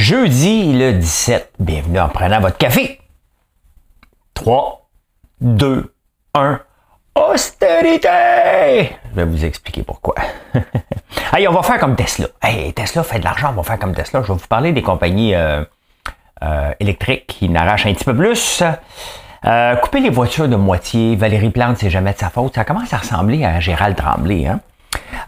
Jeudi le 17. Bienvenue en prenant votre café. 3, 2, 1. Austérité! Je vais vous expliquer pourquoi. hey, on va faire comme Tesla. Hey, Tesla fait de l'argent, on va faire comme Tesla. Je vais vous parler des compagnies euh, euh, électriques qui n'arrachent un petit peu plus. Euh, couper les voitures de moitié, Valérie Plante, c'est jamais de sa faute. Ça commence à ressembler à Gérald Tremblay. Hein?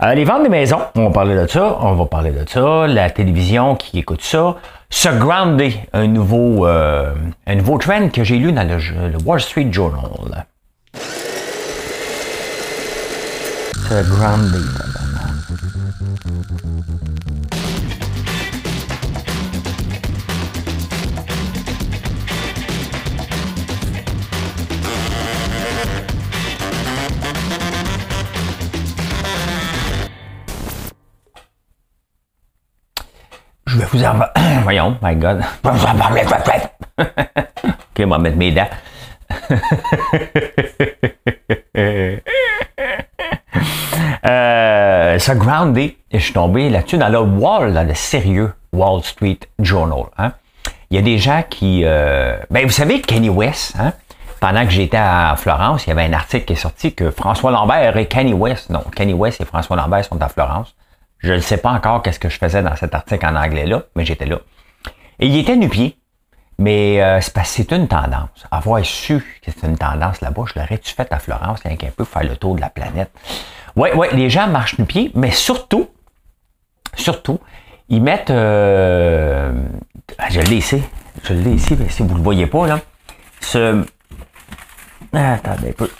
Euh, les ventes des maisons, on va parler de ça, on va parler de ça. La télévision qui écoute ça. Se grounder, un nouveau, euh, un nouveau trend que j'ai lu dans le, Wall Street Journal. Se grounder. Je vais vous en... Voyons, my God. ok, on va mettre mes dents. euh, ça groundé, et je suis tombé là-dessus dans le Wall, dans le sérieux Wall Street Journal. Hein. Il y a des gens qui... Euh, ben, vous savez, Kenny West, hein, pendant que j'étais à Florence, il y avait un article qui est sorti que François Lambert et Kenny West, non, Kenny West et François Lambert sont à Florence. Je ne sais pas encore qu'est-ce que je faisais dans cet article en anglais-là, mais j'étais là. Et il était nu-pied. Mais euh, c'est une tendance. Avoir su que c'est une tendance là-bas, je l'aurais-tu fait à Florence, rien qu'un peu, faire le tour de la planète? Oui, oui, les gens marchent nu-pied, mais surtout, surtout, ils mettent... Euh, je l'ai ici. Je l'ai ici, mais si vous ne le voyez pas, là. Ce... Attendez un peu.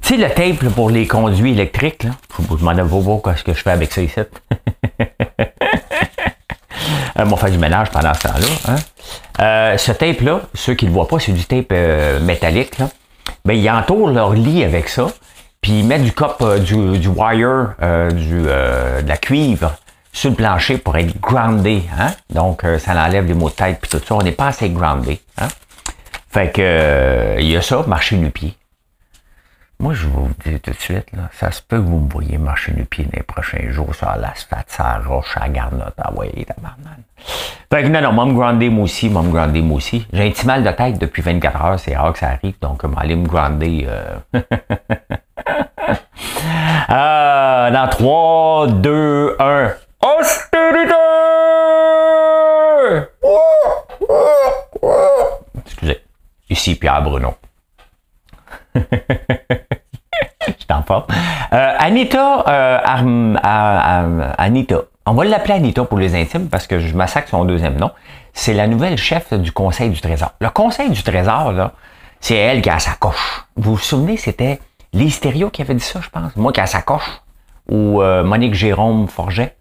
Tu sais, le tape là, pour les conduits électriques, là, vous demande pas ce que je fais avec ça ici. On va faire du ménage pendant ce temps-là. Hein? Euh, ce tape-là, ceux qui ne le voient pas, c'est du tape euh, métallique. Ben, ils entourent leur lit avec ça, puis ils mettent du cop, euh, du, du, wire, euh, du, euh, de la cuivre sur le plancher pour être groundé. Hein? Donc, euh, ça enlève les maux de tête puis tout ça. On n'est pas assez groundé. Hein? Fait que il y a ça, marcher du pied. Moi, je vous dis tout de suite, là, ça se peut que vous me voyez marcher du pied les prochains jours sur l'asphalte, sur la roche, à la garnotte. Ah ouais, tabarnak. Fait que non, non, moi, me moi aussi, moi, me moi aussi. J'ai un petit mal de tête depuis 24 heures, c'est rare que ça arrive, donc, vais aller me grounder. Euh... euh, dans 3, 2, 1. Austérité! Excusez. Ici, Pierre Bruno. Euh, Anita, euh, Ar, Anita, on va l'appeler Anita pour les intimes parce que je massacre son deuxième nom. C'est la nouvelle chef du Conseil du Trésor. Le Conseil du Trésor, c'est elle qui a sa coche. Vous vous souvenez, c'était l'Hystério qui avait dit ça, je pense. Moi qui a sa coche. Ou euh, Monique Jérôme Forget.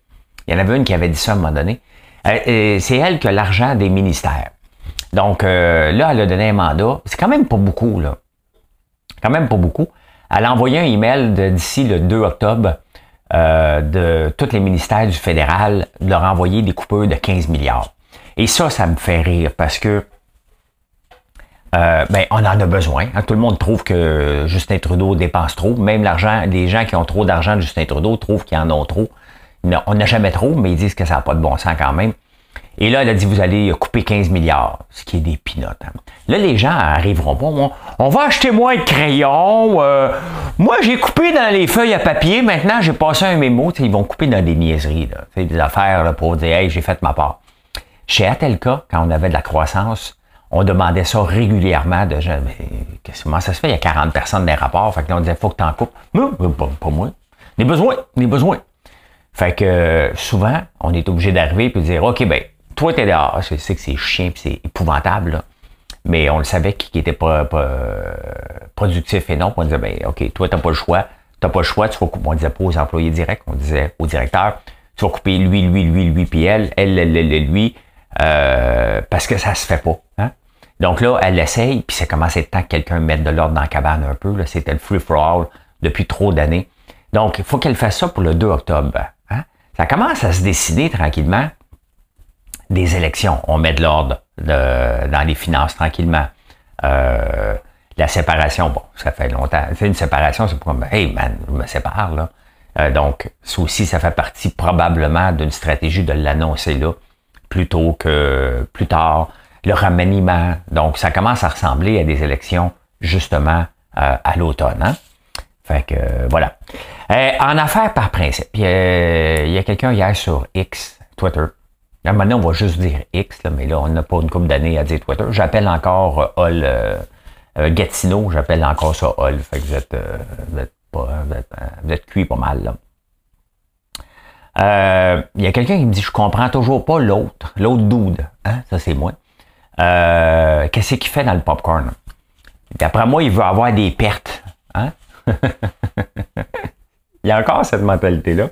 Il y en avait une qui avait dit ça à un moment donné. Euh, c'est elle qui a l'argent des ministères. Donc là, elle a donné un mandat. C'est quand même pas beaucoup, là quand même pas beaucoup. Elle a envoyé un email d'ici le 2 octobre euh, de tous les ministères du fédéral, de leur envoyer des coupures de 15 milliards. Et ça, ça me fait rire parce que euh, ben, on en a besoin. Hein. Tout le monde trouve que Justin Trudeau dépense trop. Même l'argent, les gens qui ont trop d'argent de Justin Trudeau trouvent qu'ils en ont trop. On n'a jamais trop, mais ils disent que ça n'a pas de bon sens quand même. Et là, elle a dit, vous allez couper 15 milliards, ce qui est des pinottes. Hein. Là, les gens arriveront pas. On, va acheter moins de crayons. Euh, moi, j'ai coupé dans les feuilles à papier. Maintenant, j'ai passé un mémo. Ils vont couper dans des niaiseries, des affaires pour dire, hey, j'ai fait ma part. Chez Atelka, quand on avait de la croissance, on demandait ça régulièrement de gens. Mais comment ça se fait? Il y a 40 personnes dans les rapports. Fait on disait, faut que tu en coupes. Pas, pas moi. Des besoins, des besoins. Fait que souvent, on est obligé d'arriver et de dire, OK, ben, toi, t'es dehors. Je sais que c'est chiant c'est épouvantable, là. Mais on le savait qui était pas, pas productif et non. on disait, ben, OK, toi, t'as pas le choix. T'as pas le choix, tu vas couper. On disait pas aux employés directs, on disait au directeur, tu vas couper lui, lui, lui, lui, puis elle, elle, elle, elle, lui, euh, parce que ça se fait pas. Hein? Donc là, elle essaye, puis ça commence à être temps que quelqu'un mette de l'ordre dans la cabane un peu. C'était le free for all depuis trop d'années. Donc, il faut qu'elle fasse ça pour le 2 octobre. Ça commence à se décider tranquillement des élections. On met de l'ordre dans les finances tranquillement. Euh, la séparation, bon, ça fait longtemps. Une séparation, c'est pour hey man, je me sépare là. Euh, donc, ça aussi, ça fait partie probablement d'une stratégie de l'annoncer là. plutôt que plus tard, le remaniement. Donc, ça commence à ressembler à des élections, justement, euh, à l'automne. Hein? Fait que, voilà. Euh, en affaires par principe, il y a, quelqu'un hier sur X, Twitter. maintenant, on va juste dire X, mais là, on n'a pas une couple d'années à dire Twitter. J'appelle encore Hall euh, Gatineau, j'appelle encore ça Hall. Fait que vous êtes, vous êtes, pas, vous êtes, cuit pas mal, là. Il y a quelqu'un qui me dit je comprends toujours pas l'autre, l'autre dude. Hein? Ça c'est moi. Euh, qu'est-ce qu'il fait dans le popcorn? D'après moi, il veut avoir des pertes. Hein? Il y a encore cette mentalité-là,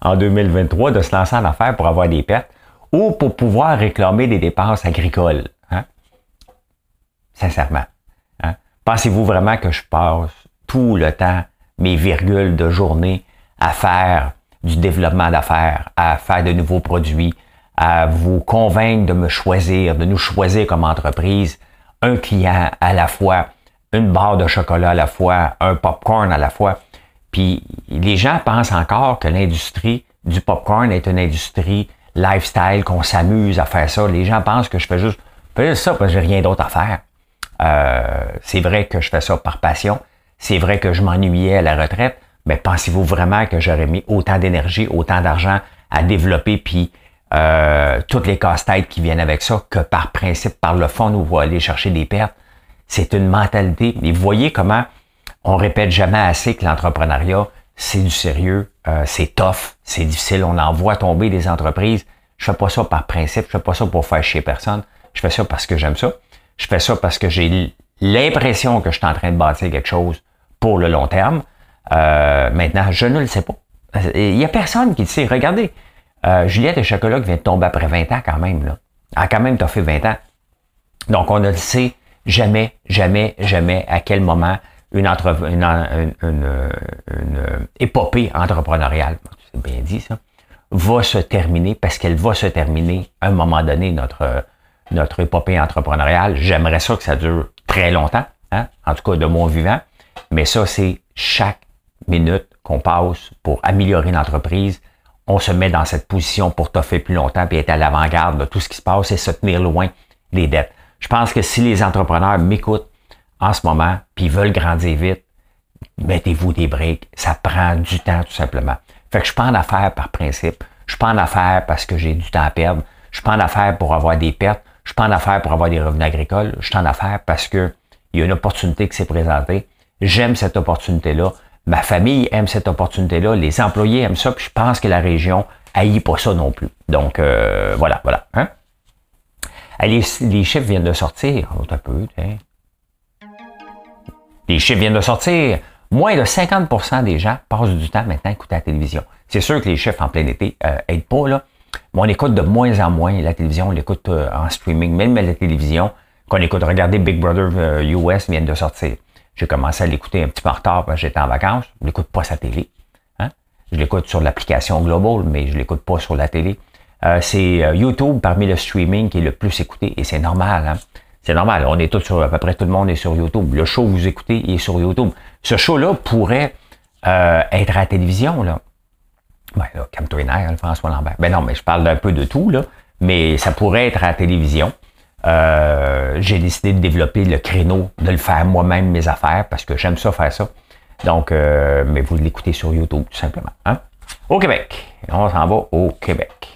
en 2023, de se lancer en affaires pour avoir des pertes ou pour pouvoir réclamer des dépenses agricoles. Hein? Sincèrement. Hein? Pensez-vous vraiment que je passe tout le temps, mes virgules de journée, à faire du développement d'affaires, à faire de nouveaux produits, à vous convaincre de me choisir, de nous choisir comme entreprise, un client à la fois, une barre de chocolat à la fois, un popcorn à la fois. Puis les gens pensent encore que l'industrie du popcorn est une industrie lifestyle, qu'on s'amuse à faire ça. Les gens pensent que je fais juste, fais ça parce que j'ai rien d'autre à faire. Euh, c'est vrai que je fais ça par passion. C'est vrai que je m'ennuyais à la retraite. Mais pensez-vous vraiment que j'aurais mis autant d'énergie, autant d'argent à développer puis euh, toutes les casse-têtes qui viennent avec ça, que par principe, par le fond, nous va aller chercher des pertes? C'est une mentalité. Et vous voyez comment on répète jamais assez que l'entrepreneuriat, c'est du sérieux, euh, c'est tough, c'est difficile. On en voit tomber des entreprises. Je fais pas ça par principe, je fais pas ça pour faire chier personne. Je fais ça parce que j'aime ça. Je fais ça parce que j'ai l'impression que je suis en train de bâtir quelque chose pour le long terme. Euh, maintenant, je ne le sais pas. Il y a personne qui le sait. Regardez, euh, Juliette et Chocolat qui vient de tomber après 20 ans quand même. Là. Elle a quand même fait 20 ans. Donc, on ne le sait jamais, jamais, jamais à quel moment une, entre, une, épopée entrepreneuriale, c'est bien dit ça, va se terminer parce qu'elle va se terminer à un moment donné, notre, notre épopée entrepreneuriale. J'aimerais ça que ça dure très longtemps, hein? en tout cas de mon vivant, mais ça, c'est chaque minute qu'on passe pour améliorer l'entreprise, on se met dans cette position pour toffer plus longtemps et être à l'avant-garde de tout ce qui se passe et se tenir loin des dettes. Je pense que si les entrepreneurs m'écoutent en ce moment puis veulent grandir vite, mettez-vous des briques. Ça prend du temps tout simplement. Fait que je suis pas en affaire par principe. Je suis pas en affaire parce que j'ai du temps à perdre. Je suis pas en affaire pour avoir des pertes. Je suis pas en affaire pour avoir des revenus agricoles. Je suis en affaire parce que il y a une opportunité qui s'est présentée. J'aime cette opportunité-là. Ma famille aime cette opportunité-là, les employés aiment ça, puis je pense que la région haït pas ça non plus. Donc, euh, voilà, voilà. Hein? Les, les, chiffres viennent de sortir. Un peu, Les chiffres viennent de sortir. Moins de 50% des gens passent du temps maintenant à écouter la télévision. C'est sûr que les chiffres en plein été euh, aident pas, là. Mais on écoute de moins en moins la télévision, on l'écoute euh, en streaming, même la télévision. Qu'on écoute, regardez Big Brother US euh, vient de sortir. J'ai commencé à l'écouter un petit peu en retard parce que j'étais en vacances. Je l'écoute pas sa télé. Hein? Je l'écoute sur l'application Global, mais je l'écoute pas sur la télé. Euh, c'est euh, YouTube parmi le streaming qui est le plus écouté et c'est normal. Hein? C'est normal. On est tous sur, à peu près tout le monde est sur YouTube. Le show vous écoutez est sur YouTube. Ce show-là pourrait euh, être à la télévision, là. Ben Cam François Lambert. Ben non, mais je parle d'un peu de tout, là. Mais ça pourrait être à la télévision. J'ai décidé de développer le créneau, de le faire moi-même mes affaires parce que j'aime ça faire ça. Donc, mais vous l'écoutez sur YouTube tout simplement. Hein? Au Québec. On s'en va au Québec.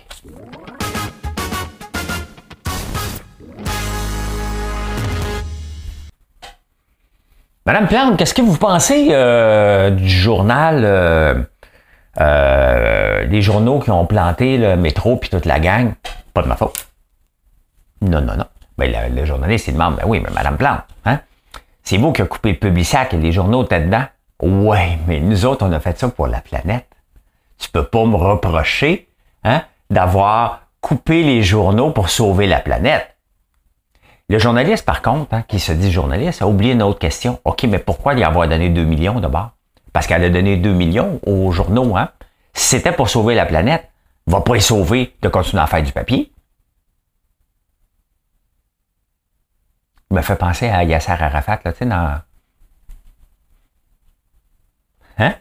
Madame Plante, qu'est-ce que vous pensez euh, du journal, les journaux qui ont planté le métro puis toute la gang? Pas de ma faute. Non, non, non. Ben, le, journaliste, il demande, ben oui, mais Madame Plante, hein? C'est vous qui avez coupé le Publisac et les journaux étaient dedans? Ouais, mais nous autres, on a fait ça pour la planète. Tu peux pas me reprocher, hein, d'avoir coupé les journaux pour sauver la planète. Le journaliste, par contre, hein, qui se dit journaliste, a oublié une autre question. OK, mais pourquoi lui avoir donné 2 millions d'abord? Parce qu'elle a donné 2 millions aux journaux, hein? Si c'était pour sauver la planète, va pas y sauver de continuer à faire du papier. me fait penser à Yasser Arafat, là, tu sais, dans... Hein?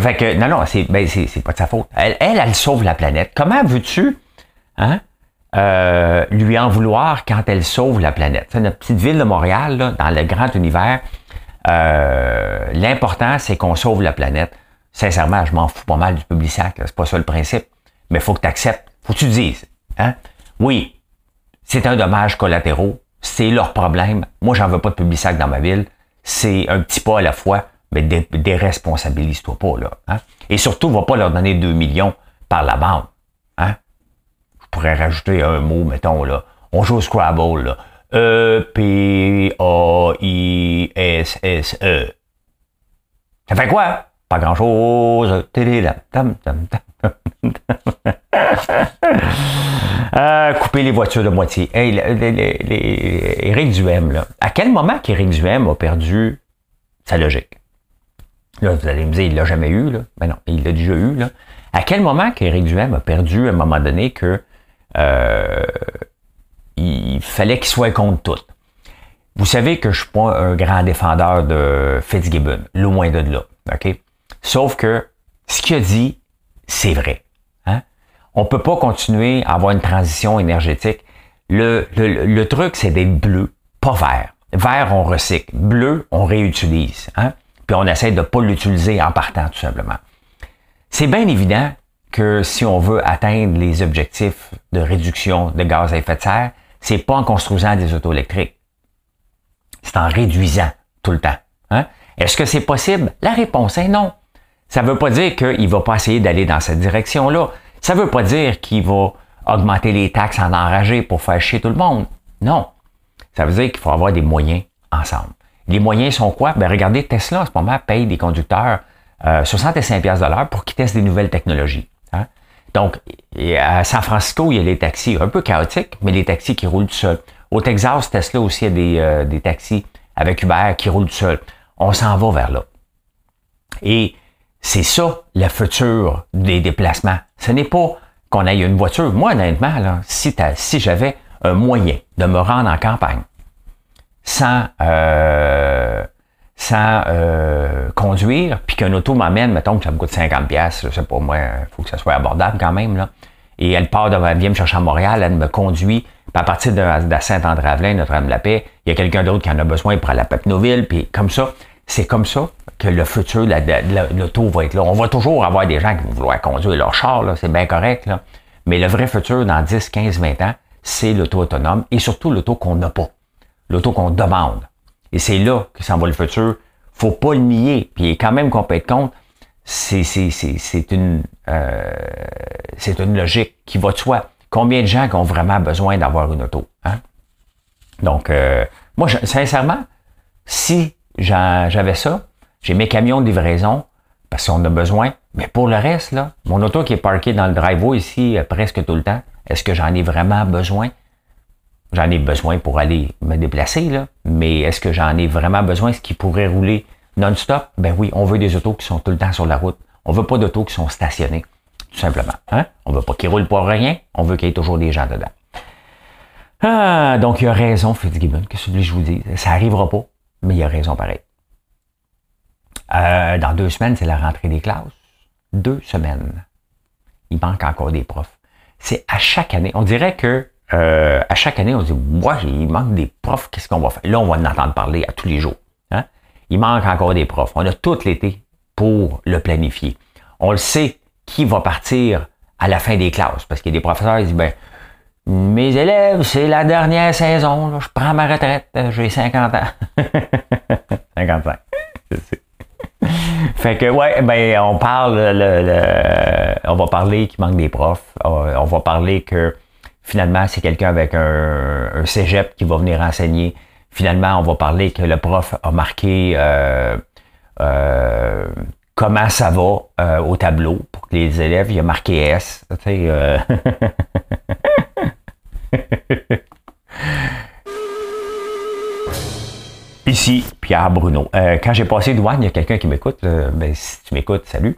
Fait que, non, non, c'est, ben, pas de sa faute. Elle, elle, elle, sauve la planète. Comment veux-tu, hein, euh, lui en vouloir quand elle sauve la planète. C'est notre petite ville de Montréal, dans le grand univers, euh, l'important, c'est qu'on sauve la planète. Sincèrement, je m'en fous pas mal du public sac, c'est pas ça le principe. Mais faut que tu acceptes, faut que tu dises. Hein? Oui, c'est un dommage collatéraux, c'est leur problème. Moi, j'en veux pas de public sac dans ma ville. C'est un petit pas à la fois, mais déresponsabilise-toi pas, là. Hein? Et surtout, va pas leur donner 2 millions par la bande. Pourrais rajouter un mot, mettons, là. On joue au Scrabble, là. E-P-A-I-S-S-E. Ça fait quoi? Pas grand-chose. euh, couper les voitures de moitié. Hey, Éric Duhem, là. À quel moment qu'Éric Duhem a perdu sa logique? Là, vous allez me dire, il l'a jamais eu, là. Ben non, il l'a déjà eu, là. À quel moment qu'Éric Duhem a perdu, à un moment donné, que euh, il fallait qu'il soit contre tout. Vous savez que je suis pas un grand défendeur de Fitzgibbon, loin de là. OK? Sauf que ce qu'il a dit, c'est vrai. Hein? On peut pas continuer à avoir une transition énergétique. Le, le, truc, c'est d'être bleu, pas vert. Vert, on recycle. Bleu, on réutilise. Hein? Puis on essaie de ne pas l'utiliser en partant, tout simplement. C'est bien évident que si on veut atteindre les objectifs de réduction de gaz à effet de serre, c'est pas en construisant des autos électriques. C'est en réduisant tout le temps. Hein? Est-ce que c'est possible? La réponse est non. Ça ne veut pas dire qu'il ne va pas essayer d'aller dans cette direction-là. Ça ne veut pas dire qu'il va augmenter les taxes en enragé pour faire chier tout le monde. Non. Ça veut dire qu'il faut avoir des moyens ensemble. Les moyens sont quoi? Ben regardez, Tesla en ce moment paye des conducteurs euh, 65$ pour qu'ils testent des nouvelles technologies. Donc, à San Francisco, il y a les taxis un peu chaotiques, mais les taxis qui roulent tout seuls. Au Texas, Tesla aussi, a des, euh, des taxis avec Uber qui roulent tout seuls. On s'en va vers là. Et c'est ça, le futur des déplacements. Ce n'est pas qu'on ait une voiture. Moi, honnêtement, là, si, si j'avais un moyen de me rendre en campagne sans euh, sans euh, conduire, puis qu'un auto m'amène, mettons que ça me coûte 50 pièces, je sais pas moi, il faut que ça soit abordable quand même là. Et elle part de, elle vient me chercher à Montréal, elle me conduit, puis à partir de, Saint-André-Avelin, Notre-Dame-la-Paix, il y a quelqu'un d'autre qui en a besoin pour aller à Papineauville, puis comme ça, c'est comme ça que le futur l'auto va être là. On va toujours avoir des gens qui vont vouloir conduire leur char, là, c'est bien correct, là. mais le vrai futur dans 10, 15, 20 ans, c'est l'auto autonome et surtout l'auto qu'on n'a pas, l'auto qu'on demande. Et c'est là que s'en va le futur. Faut pas le nier. Puis quand même qu'on peut être compte, c'est, c'est, c'est, c'est une euh, c'est une logique qui va de soi. Combien de gens qui ont vraiment besoin d'avoir une auto? Hein? Donc, euh, moi, sincèrement, si j'avais ça, j'ai mes camions de livraison, parce qu'on a besoin, mais pour le reste, là, mon auto qui est parkée dans le driveway ici euh, presque tout le temps, est-ce que j'en ai vraiment besoin? J'en ai besoin pour aller me déplacer, là. Mais est-ce que j'en ai vraiment besoin? Est-ce qu'il pourrait rouler non-stop? Ben oui, on veut des autos qui sont tout le temps sur la route. On veut pas d'autos qui sont stationnés. Tout simplement. Hein? On veut pas qu'ils roulent pour rien. On veut qu'il y ait toujours des gens dedans. Ah, donc il a raison, Fitzgibbon. Qu'est-ce que je vous dis? Ça arrivera pas, mais il a raison pareil. Euh, dans deux semaines, c'est la rentrée des classes. Deux semaines. Il manque encore des profs. C'est à chaque année. On dirait que euh, à chaque année, on dit, ouais, il manque des profs, qu'est-ce qu'on va faire? Là, on va en entendre parler à tous les jours. Hein? Il manque encore des profs. On a tout l'été pour le planifier. On le sait qui va partir à la fin des classes, parce qu'il y a des professeurs qui disent, ben, mes élèves, c'est la dernière saison, je prends ma retraite, j'ai 50 ans. 55. fait que ouais, ben on parle, le, on va parler qu'il manque des profs, on va parler que Finalement, c'est quelqu'un avec un, cégep qui va venir enseigner. Finalement, on va parler que le prof a marqué euh, euh, comment ça va euh, au tableau pour que les élèves, il a marqué S. Ici, Pierre Bruno. quand j'ai passé douane, il y a quelqu'un qui m'écoute. ben, si tu m'écoutes, salut.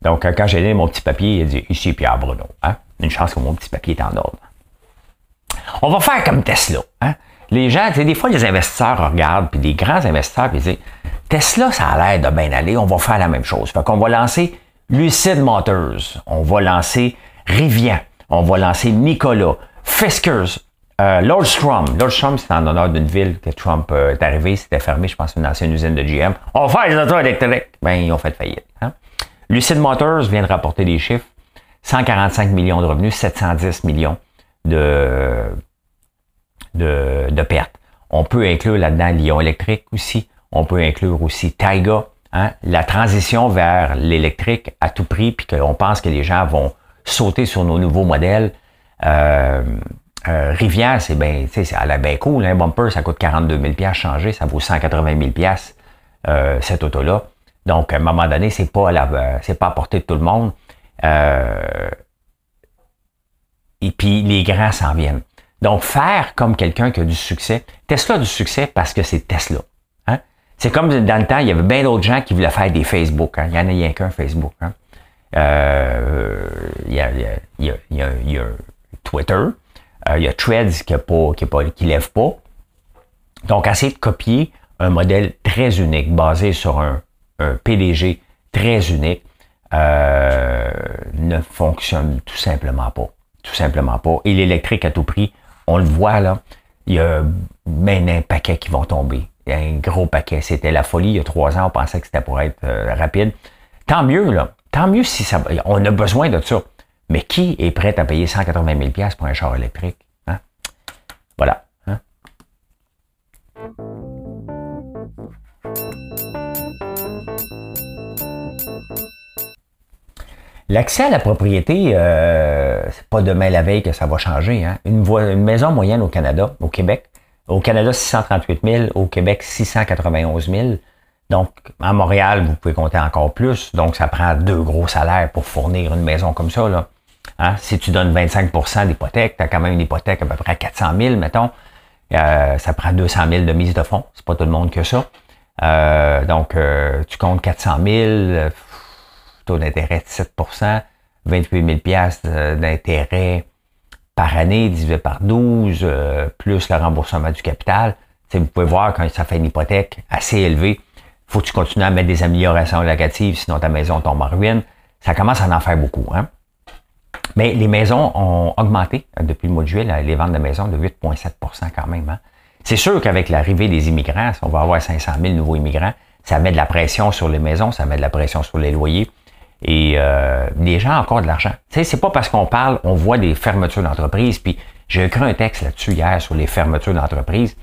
Donc, quand j'ai donné mon petit papier, il a dit Ici, Pierre Bruno. Hein? Une chance que mon petit papier est en ordre. On va faire comme Tesla. Hein? Les gens, des fois, les investisseurs regardent, puis des grands investisseurs, puis ils disent Tesla, ça a l'air de bien aller, on va faire la même chose. Fait qu'on va lancer Lucid Motors, on va lancer Rivian, on va lancer Nicolas, Fiskers, euh, Lordstrom. Lordstrom, c'est en honneur d'une ville que Trump euh, est arrivé. C'était fermé, je pense, une ancienne usine de GM. On va faire les autos électriques. Ben, ils ont fait faillite. Hein? Lucid Motors vient de rapporter des chiffres. 145 millions de revenus, 710 millions de, de, de pertes. On peut inclure là-dedans Lyon électrique aussi. On peut inclure aussi Taiga. Hein? La transition vers l'électrique à tout prix, puis qu'on pense que les gens vont sauter sur nos nouveaux modèles. Euh, euh, Rivière, c'est bien, tu sais, elle est bien cool. Un bumper, ça coûte 42 000 changer, ça vaut 180 000 euh, cette auto-là. Donc, à un moment donné, c'est pas la, c'est pas à portée de tout le monde. Euh, et puis, les grands s'en viennent. Donc, faire comme quelqu'un qui a du succès. Tesla a du succès parce que c'est Tesla. Hein? C'est comme dans le temps, il y avait bien d'autres gens qui voulaient faire des Facebook. Hein? Il y en a rien qu'un Facebook. Hein? Euh, il, y a, il, y a, il, y a, Twitter. Euh, il y a Threads qui, a qui lève pas. Donc, essayer de copier un modèle très unique, basé sur un, un PDG très unique, euh, ne fonctionne tout simplement pas. Tout simplement pas. Et l'électrique à tout prix, on le voit là, il y a même un paquet qui vont tomber. Il y a un gros paquet. C'était la folie il y a trois ans, on pensait que c'était pour être euh, rapide. Tant mieux, là. Tant mieux si ça. On a besoin de ça. Mais qui est prêt à payer 180 000 pour un char électrique? Hein? Voilà. Hein? L'accès à la propriété, euh, c'est pas demain la veille que ça va changer. Hein? Une, maison moyenne au Canada, au Québec, au Canada 638 000, au Québec 691 000. Donc, à Montréal, vous pouvez compter encore plus. Donc, ça prend deux gros salaires pour fournir une maison comme ça. Là. Hein? Si tu donnes 25% d'hypothèque, tu as quand même une hypothèque à peu près 400 000, mettons. Euh, ça prend 200 000 de mise de fonds. C'est pas tout le monde que ça. Euh, donc, euh, tu comptes 400 000, taux d'intérêt de 7% 28 000 d'intérêt par année divisé par 12, euh, plus le remboursement du capital. vous pouvez voir quand ça fait une hypothèque assez élevée, faut que tu continues à mettre des améliorations locatives, sinon ta maison tombe en ruine. Ça commence à en faire beaucoup. Hein? Mais les maisons ont augmenté euh, depuis le mois de juillet, les ventes de maisons de 8,7% quand même. Hein? C'est sûr qu'avec l'arrivée des immigrants, si on va avoir 500 000 nouveaux immigrants, ça met de la pression sur les maisons, ça met de la pression sur les loyers. Et euh, les gens ont encore de l'argent. Tu sais, c'est pas parce qu'on parle, on voit des fermetures d'entreprises. Puis j'ai écrit un texte là-dessus hier sur les fermetures d'entreprises.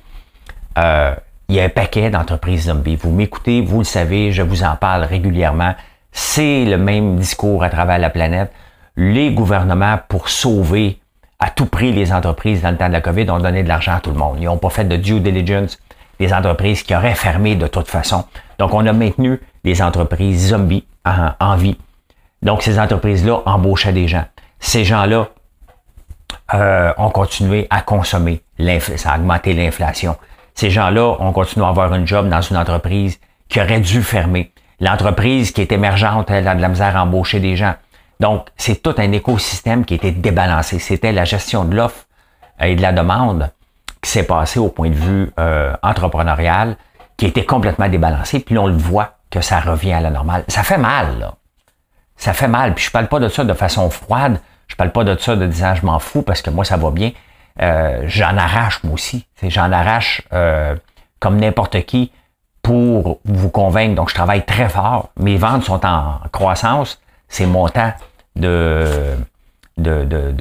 Euh, il y a un paquet d'entreprises zombies. Vous m'écoutez, vous le savez, je vous en parle régulièrement. C'est le même discours à travers la planète. Les gouvernements, pour sauver à tout prix les entreprises dans le temps de la COVID, ont donné de l'argent à tout le monde. Ils n'ont pas fait de due diligence des entreprises qui auraient fermé de toute façon. Donc, on a maintenu les entreprises zombies en, vie. Donc, ces entreprises-là embauchaient des gens. Ces gens-là euh, ont continué à consommer. Ça a augmenté l'inflation. Ces gens-là ont continué à avoir un job dans une entreprise qui aurait dû fermer. L'entreprise qui est émergente, elle a de la misère à embaucher des gens. Donc, c'est tout un écosystème qui était débalancé. C'était la gestion de l'offre et de la demande qui s'est passé au point de vue euh, entrepreneurial, qui était complètement débalancé. Puis on le voit que ça revient à la normale. Ça fait mal, là. Ça fait mal. Puis je parle pas de ça de façon froide. Je parle pas de ça de disant je m'en fous parce que moi ça va bien. Euh, j'en arrache moi aussi. J'en arrache euh, comme n'importe qui pour vous convaincre. Donc je travaille très fort. Mes ventes sont en croissance. C'est mon temps de, de, de,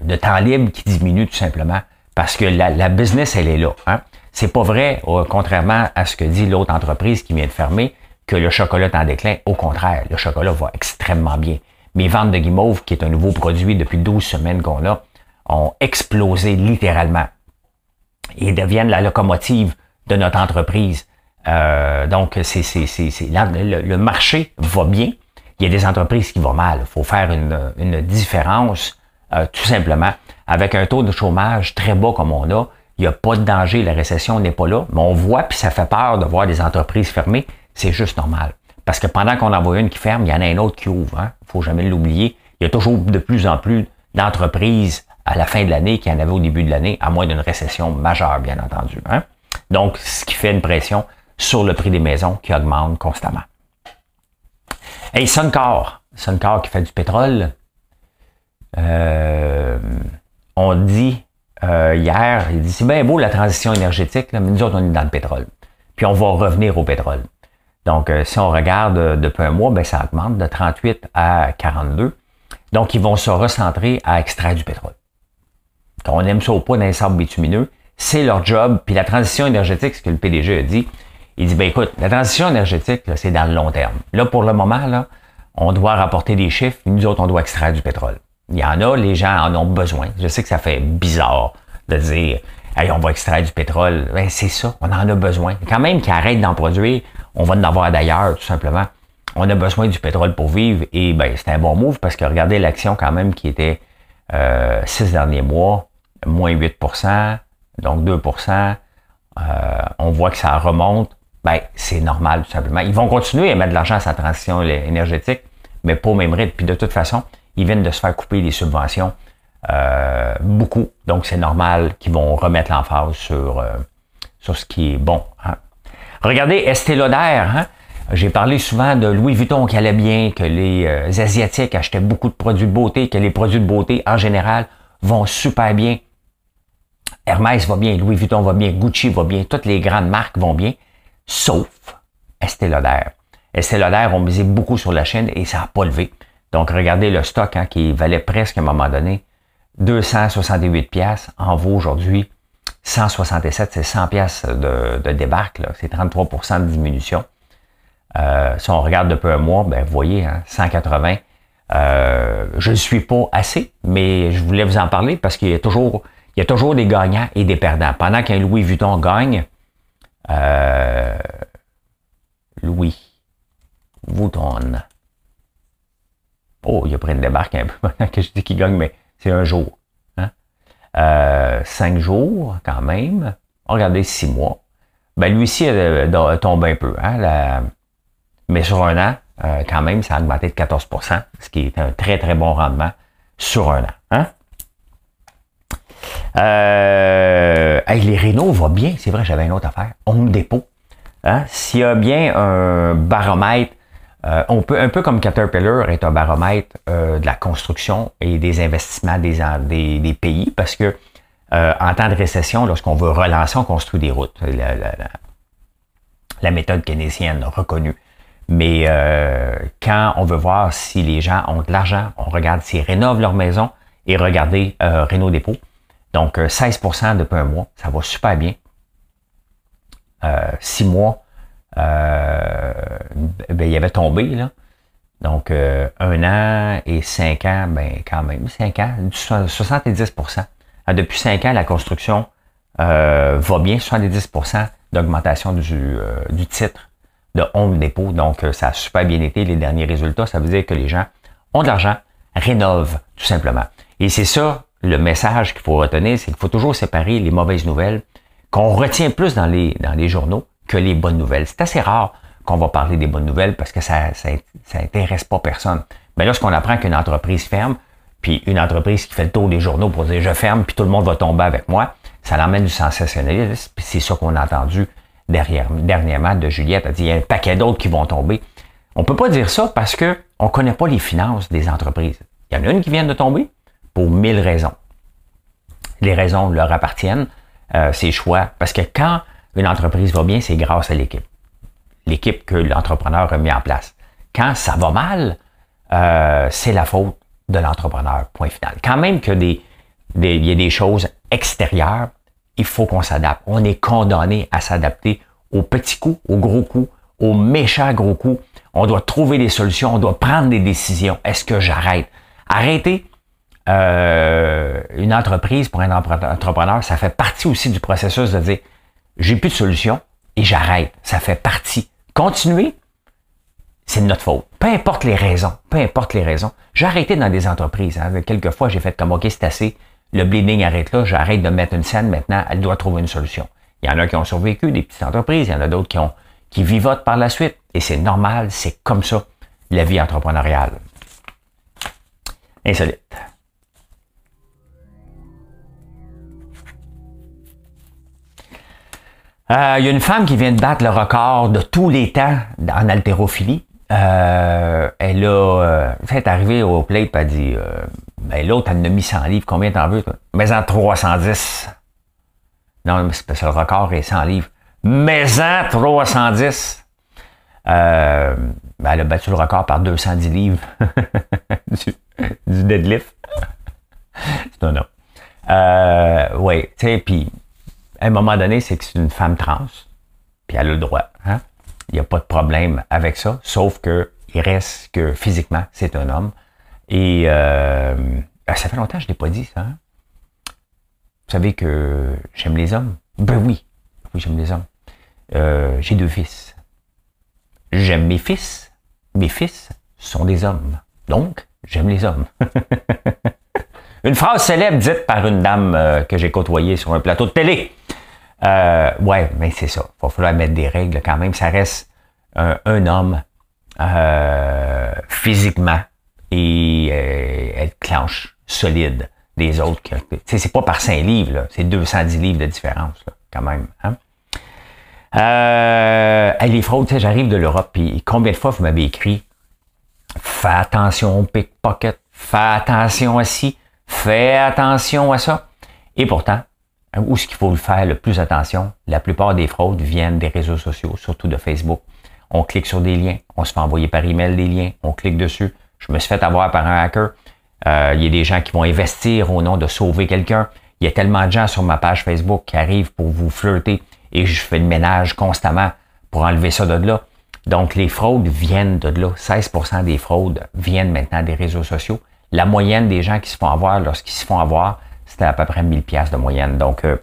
de, temps libre qui diminue tout simplement. Parce que la, business, elle est là. Hein? C'est pas vrai, contrairement à ce que dit l'autre entreprise qui vient de fermer, que le chocolat est en déclin. Au contraire, le chocolat va extrêmement bien. Mes ventes de guimauve, qui est un nouveau produit depuis 12 semaines qu'on a, ont explosé littéralement. Ils deviennent la locomotive de notre entreprise. Euh, donc, c'est, c'est, c'est, le, le, marché va bien. Il y a des entreprises qui vont mal. Il faut faire une, une différence, euh, tout simplement. Avec un taux de chômage très bas comme on a, il n'y a pas de danger, la récession n'est pas là, mais on voit, puis ça fait peur de voir des entreprises fermées, c'est juste normal. Parce que pendant qu'on en voit une qui ferme, il y en a un autre qui ouvre. Il hein? faut jamais l'oublier. Il y a toujours de plus en plus d'entreprises à la fin de l'année qu'il y en avait au début de l'année, à moins d'une récession majeure, bien entendu. Hein? Donc, ce qui fait une pression sur le prix des maisons qui augmente constamment. Et Suncor, Suncor qui fait du pétrole, euh, on dit euh, hier, il dit c'est bien beau la transition énergétique, mais nous autres, on est dans le pétrole. Puis on va revenir au pétrole. Donc, euh, si on regarde depuis un mois, ben, ça augmente de 38 à 42. Donc, ils vont se recentrer à extraire du pétrole. On aime ça ou pas dans les sables bitumineux, c'est leur job. Puis la transition énergétique, ce que le PDG a dit, il dit, ben écoute, la transition énergétique, c'est dans le long terme. Là, pour le moment, là, on doit rapporter des chiffres, nous autres, on doit extraire du pétrole. Il y en a, les gens en ont besoin. Je sais que ça fait bizarre de dire, hey, on va extraire du pétrole. Ben, c'est ça, on en a besoin. Quand même qu'ils arrêtent d'en produire, on va en avoir d'ailleurs, tout simplement. On a besoin du pétrole pour vivre et ben, c'est un bon move parce que regardez l'action quand même qui était euh, six derniers mois, moins 8% donc 2% euh, on voit que ça remonte ben, c'est normal, tout simplement. Ils vont continuer à mettre de l'argent à sa transition énergétique, mais pas au même rythme. Puis de toute façon, ils viennent de se faire couper les subventions euh, beaucoup. Donc, c'est normal qu'ils vont remettre l'emphase sur, euh, sur ce qui est bon. Hein. Regardez Estée Lauder. Hein? J'ai parlé souvent de Louis Vuitton qui allait bien, que les euh, Asiatiques achetaient beaucoup de produits de beauté, que les produits de beauté, en général, vont super bien. Hermès va bien, Louis Vuitton va bien, Gucci va bien, toutes les grandes marques vont bien sauf Estée Lauder. Estée Lauder ont misé beaucoup sur la chaîne et ça n'a pas levé. Donc, regardez le stock hein, qui valait presque à un moment donné 268 pièces en vaut aujourd'hui 167, c'est 100 pièces de, de débarque, c'est 33% de diminution. Euh, si on regarde depuis un mois, ben, vous voyez, hein, 180. Euh, je ne suis pas assez, mais je voulais vous en parler parce qu'il y a toujours, y a toujours des gagnants et des perdants. Pendant qu'un Louis Vuitton gagne, euh, Louis Vuitton. Oh, il a pris une débarque un peu maintenant que je dis qu'il gagne, mais c'est un jour. Euh, cinq jours, quand même. Regardez, six mois. Ben, lui aussi a, tombé un peu. Hein, Mais sur un an, euh, quand même, ça a augmenté de 14% ce qui est un très, très bon rendement sur un an. Hein? Euh, les Renault va bien, c'est vrai, j'avais une autre affaire. Home Depot. Hein? S'il y a bien un baromètre, euh, on peut, un peu comme Caterpillar est un baromètre euh, de la construction et des investissements des, pays, parce que euh, en temps de récession, lorsqu'on veut relancer, on construit des routes. La, la, méthode keynésienne reconnue. Mais quand on veut voir si les gens ont de l'argent, on regarde s'ils rénovent leur maison et regardez Renault Dépôt. Donc, 16% euh, depuis un mois, ça va super bien. Euh, six mois, euh, ben, il avait tombé, là. Donc, un an et cinq ans, ben quand même, cinq ans, 70 ah, Depuis cinq ans, la construction va bien, 70% d'augmentation du, du titre de Home Depot. Donc, ça a super bien été les derniers résultats. Ça veut dire que les gens ont de l'argent, rénovent tout simplement. Et c'est ça le message qu'il faut retenir, c'est qu'il faut toujours séparer les mauvaises nouvelles qu'on retient plus dans les, dans les journaux que les bonnes nouvelles. C'est assez rare qu'on va parler des bonnes nouvelles parce que ça intéresse pas personne. Mais lorsqu'on apprend qu'une entreprise ferme, puis une entreprise qui fait le tour des journaux pour dire je ferme, puis tout le monde va tomber avec moi, ça l'emmène du sensationnalisme. Puis c'est ça qu'on a entendu dernièrement de Juliette. Elle dit il y a un paquet d'autres qui vont tomber. On peut pas dire ça parce que on connaît pas les finances des entreprises. Il y en a une qui vient de tomber, pour mille raisons. Les raisons leur appartiennent, euh, ces choix, parce que quand une entreprise va bien, c'est grâce à l'équipe. L'équipe que l'entrepreneur a mis en place. Quand ça va mal, euh, c'est la faute de l'entrepreneur, point final. Quand même que des, y a des choses extérieures, il faut qu'on s'adapte. On est condamné à s'adapter aux petits coups, aux gros coups, aux méchants gros coups. On doit trouver des solutions, on doit prendre des décisions. Est-ce que j'arrête? Arrêter, euh, une entreprise pour un entrepreneur, ça fait partie aussi du processus de dire j'ai plus de solution et j'arrête. Ça fait partie. Continuer, c'est de notre faute. Peu importe les raisons, peu importe les raisons. J'ai arrêté dans des entreprises. Hein. Quelquefois, j'ai fait comme OK, c'est assez. Le bleeding arrête là. J'arrête de mettre une scène. Maintenant, elle doit trouver une solution. Il y en a qui ont survécu, des petites entreprises. Il y en a d'autres qui ont qui vivotent par la suite. Et c'est normal. C'est comme ça la vie entrepreneuriale. Insolite. Euh, il y a une femme qui vient de battre le record de tous les temps en haltérophilie. euh, elle a, euh, elle est arrivée au plate, elle a dit, euh, ben l'autre, elle en a mis 100 livres, combien t'en veux, toi? Mais en 310. Non, mais c'est parce que le record est 100 livres. Mais en 310. Euh, ben elle a battu le record par 210 livres du, deadlift. c'est un nom. Euh, oui, tu sais, puis à un moment donné, c'est que c'est une femme trans, puis elle a le droit. Hein? Il n'y a pas de problème avec ça, sauf que il reste que physiquement, c'est un homme. Et euh, ça fait longtemps que je ne l'ai pas dit, ça. Hein? Vous savez que j'aime les hommes? Ben oui, oui, j'aime les hommes. Euh, j'ai deux fils. J'aime mes fils. Mes fils sont des hommes. Donc, j'aime les hommes. une phrase célèbre dite par une dame euh, que j'ai côtoyée sur un plateau de télé. Euh, ouais, mais c'est ça. Il va falloir mettre des règles quand même. Ça reste un, homme euh, physiquement et être clenche solide des autres. C'est pas par 5 livres, c'est 210 livres de différence quand même. Hein? Euh, les fraudes, j'arrive de l'Europe, puis combien de fois vous m'avez écrit Fais attention au pickpocket, fais attention à ci, fais attention à ça. Et pourtant, où ce qu'il faut le faire le plus attention, la plupart des fraudes viennent des réseaux sociaux, surtout de Facebook. On clique sur des liens, on se fait envoyer par email des liens, on clique dessus. Je me suis fait avoir par un hacker. Euh, il y a des gens qui vont investir au nom de sauver quelqu'un. Il y a tellement de gens sur ma page Facebook qui arrivent pour vous flirter et je fais le ménage constamment pour enlever ça de là. Donc, les fraudes viennent de là. 16% des fraudes viennent maintenant des réseaux sociaux. La moyenne des gens qui se font avoir lorsqu'ils se font avoir, c'était à peu près 1000 pièces de moyenne. Donc, euh,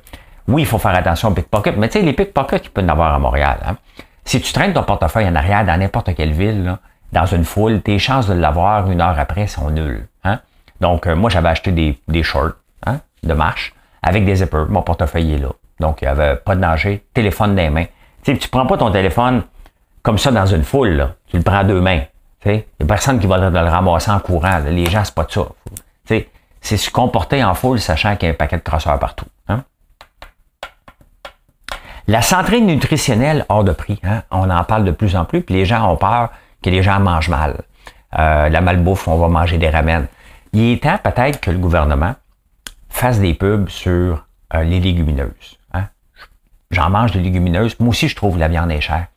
oui, il faut faire attention aux pickpockets, mais tu sais, les pickpockets, il peut en avoir à Montréal. Hein. Si tu traînes ton portefeuille en arrière dans n'importe quelle ville, dans une foule, tes chances de l'avoir une heure après sont nulles. Hein? Donc, euh, moi, j'avais acheté des, des shorts hein, de marche avec des zippers. Mon portefeuille est là. Donc, il n'y avait pas de danger. Téléphone dans les mains. Tu sais, tu prends pas ton téléphone comme ça dans une foule. Là. Tu le prends à deux mains. Il n'y a personne qui va le, ramasser en courant. Les gens, c'est pas de ça. c'est se comporter en foule sachant qu'il y a un paquet de crosseurs partout. Hein? La santé nutritionnelle hors de prix, hein? on en parle de plus en plus, puis les gens ont peur que les gens mangent mal. Euh, la malbouffe, on va manger des ramen. Il est temps peut-être que le gouvernement fasse des pubs sur euh, les légumineuses. Hein? J'en mange des légumineuses. Moi aussi, je trouve que la viande est chère.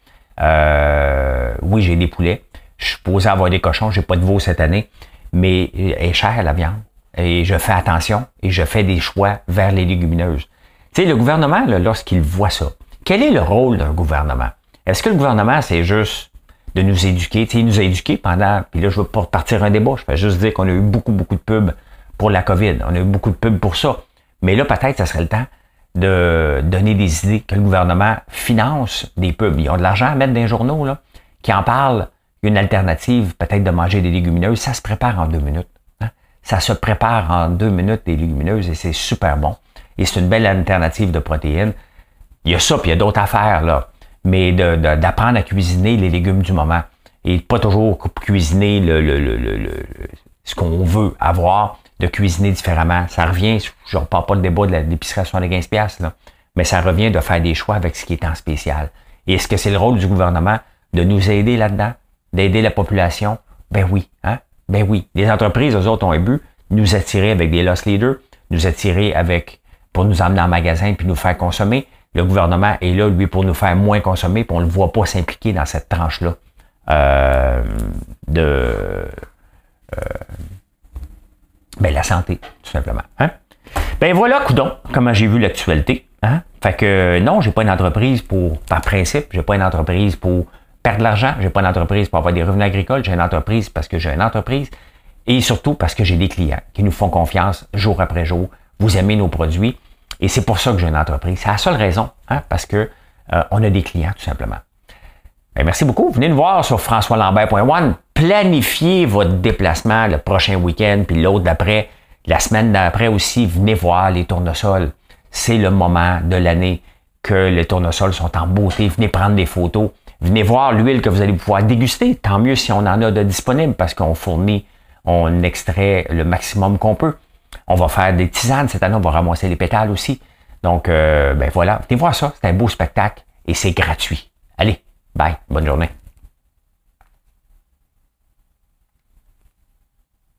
Euh, oui, j'ai des poulets. Je suis posé avoir des cochons. J'ai pas de veau cette année. Mais elle est chère, la viande. Et je fais attention et je fais des choix vers les légumineuses. Tu sais, le gouvernement, lorsqu'il voit ça, quel est le rôle d'un gouvernement? Est-ce que le gouvernement, c'est juste de nous éduquer? Tu sais, il nous a pendant, puis là, je veux pas partir un débat, je vais juste dire qu'on a eu beaucoup, beaucoup de pubs pour la COVID. On a eu beaucoup de pubs pour ça. Mais là, peut-être, ça serait le temps de donner des idées que le gouvernement finance des pubs. Ils ont de l'argent à mettre dans les journaux, là, qui en parlent. Une alternative, peut-être de manger des légumineuses. Ça se prépare en deux minutes. Hein. Ça se prépare en deux minutes des légumineuses et c'est super bon. Et c'est une belle alternative de protéines. Il y a ça, puis il y a d'autres affaires, là mais d'apprendre à cuisiner les légumes du moment et pas toujours cuisiner le, le, le, ce qu'on veut avoir, de cuisiner différemment. Ça revient, je ne reparle pas le débat de l'épicerie à 75 pièces là, mais ça revient de faire des choix avec ce qui est en spécial. Et est-ce que c'est le rôle du gouvernement de nous aider là-dedans, d'aider la population? Ben oui, hein? Ben oui. Les entreprises, eux autres, ont un but, nous attirer avec des loss leaders, nous attirer avec, pour nous emmener en magasin puis nous faire consommer le gouvernement est là, lui, pour nous faire moins consommer, puis on ne le voit pas s'impliquer dans cette tranche-là euh, de euh, ben, la santé, tout simplement. Hein? Ben voilà, coudon, comment j'ai vu l'actualité. Hein? Fait que non, j'ai pas une entreprise pour, par principe, j'ai pas une entreprise pour perdre de l'argent, j'ai pas une entreprise pour avoir des revenus agricoles, j'ai une entreprise parce que j'ai une entreprise et surtout parce que j'ai des clients qui nous font confiance jour après jour. Vous aimez nos produits. Et c'est pour ça que j'ai une entreprise. C'est la seule raison, hein, parce que euh, on a des clients, tout simplement. Ben, merci beaucoup. Venez nous voir sur françoislambert.one. Planifiez votre déplacement le prochain week-end, puis l'autre d'après, la semaine d'après aussi. Venez voir les tournesols. C'est le moment de l'année que les tournesols sont en beauté. Venez prendre des photos. Venez voir l'huile que vous allez pouvoir déguster. Tant mieux si on en a de disponible parce qu'on fournit, on extrait le maximum qu'on peut. On va faire des tisanes cette année, on va ramasser les pétales aussi. Donc, euh, ben voilà, venez voir ça, c'est un beau spectacle et c'est gratuit. Allez, bye, bonne journée.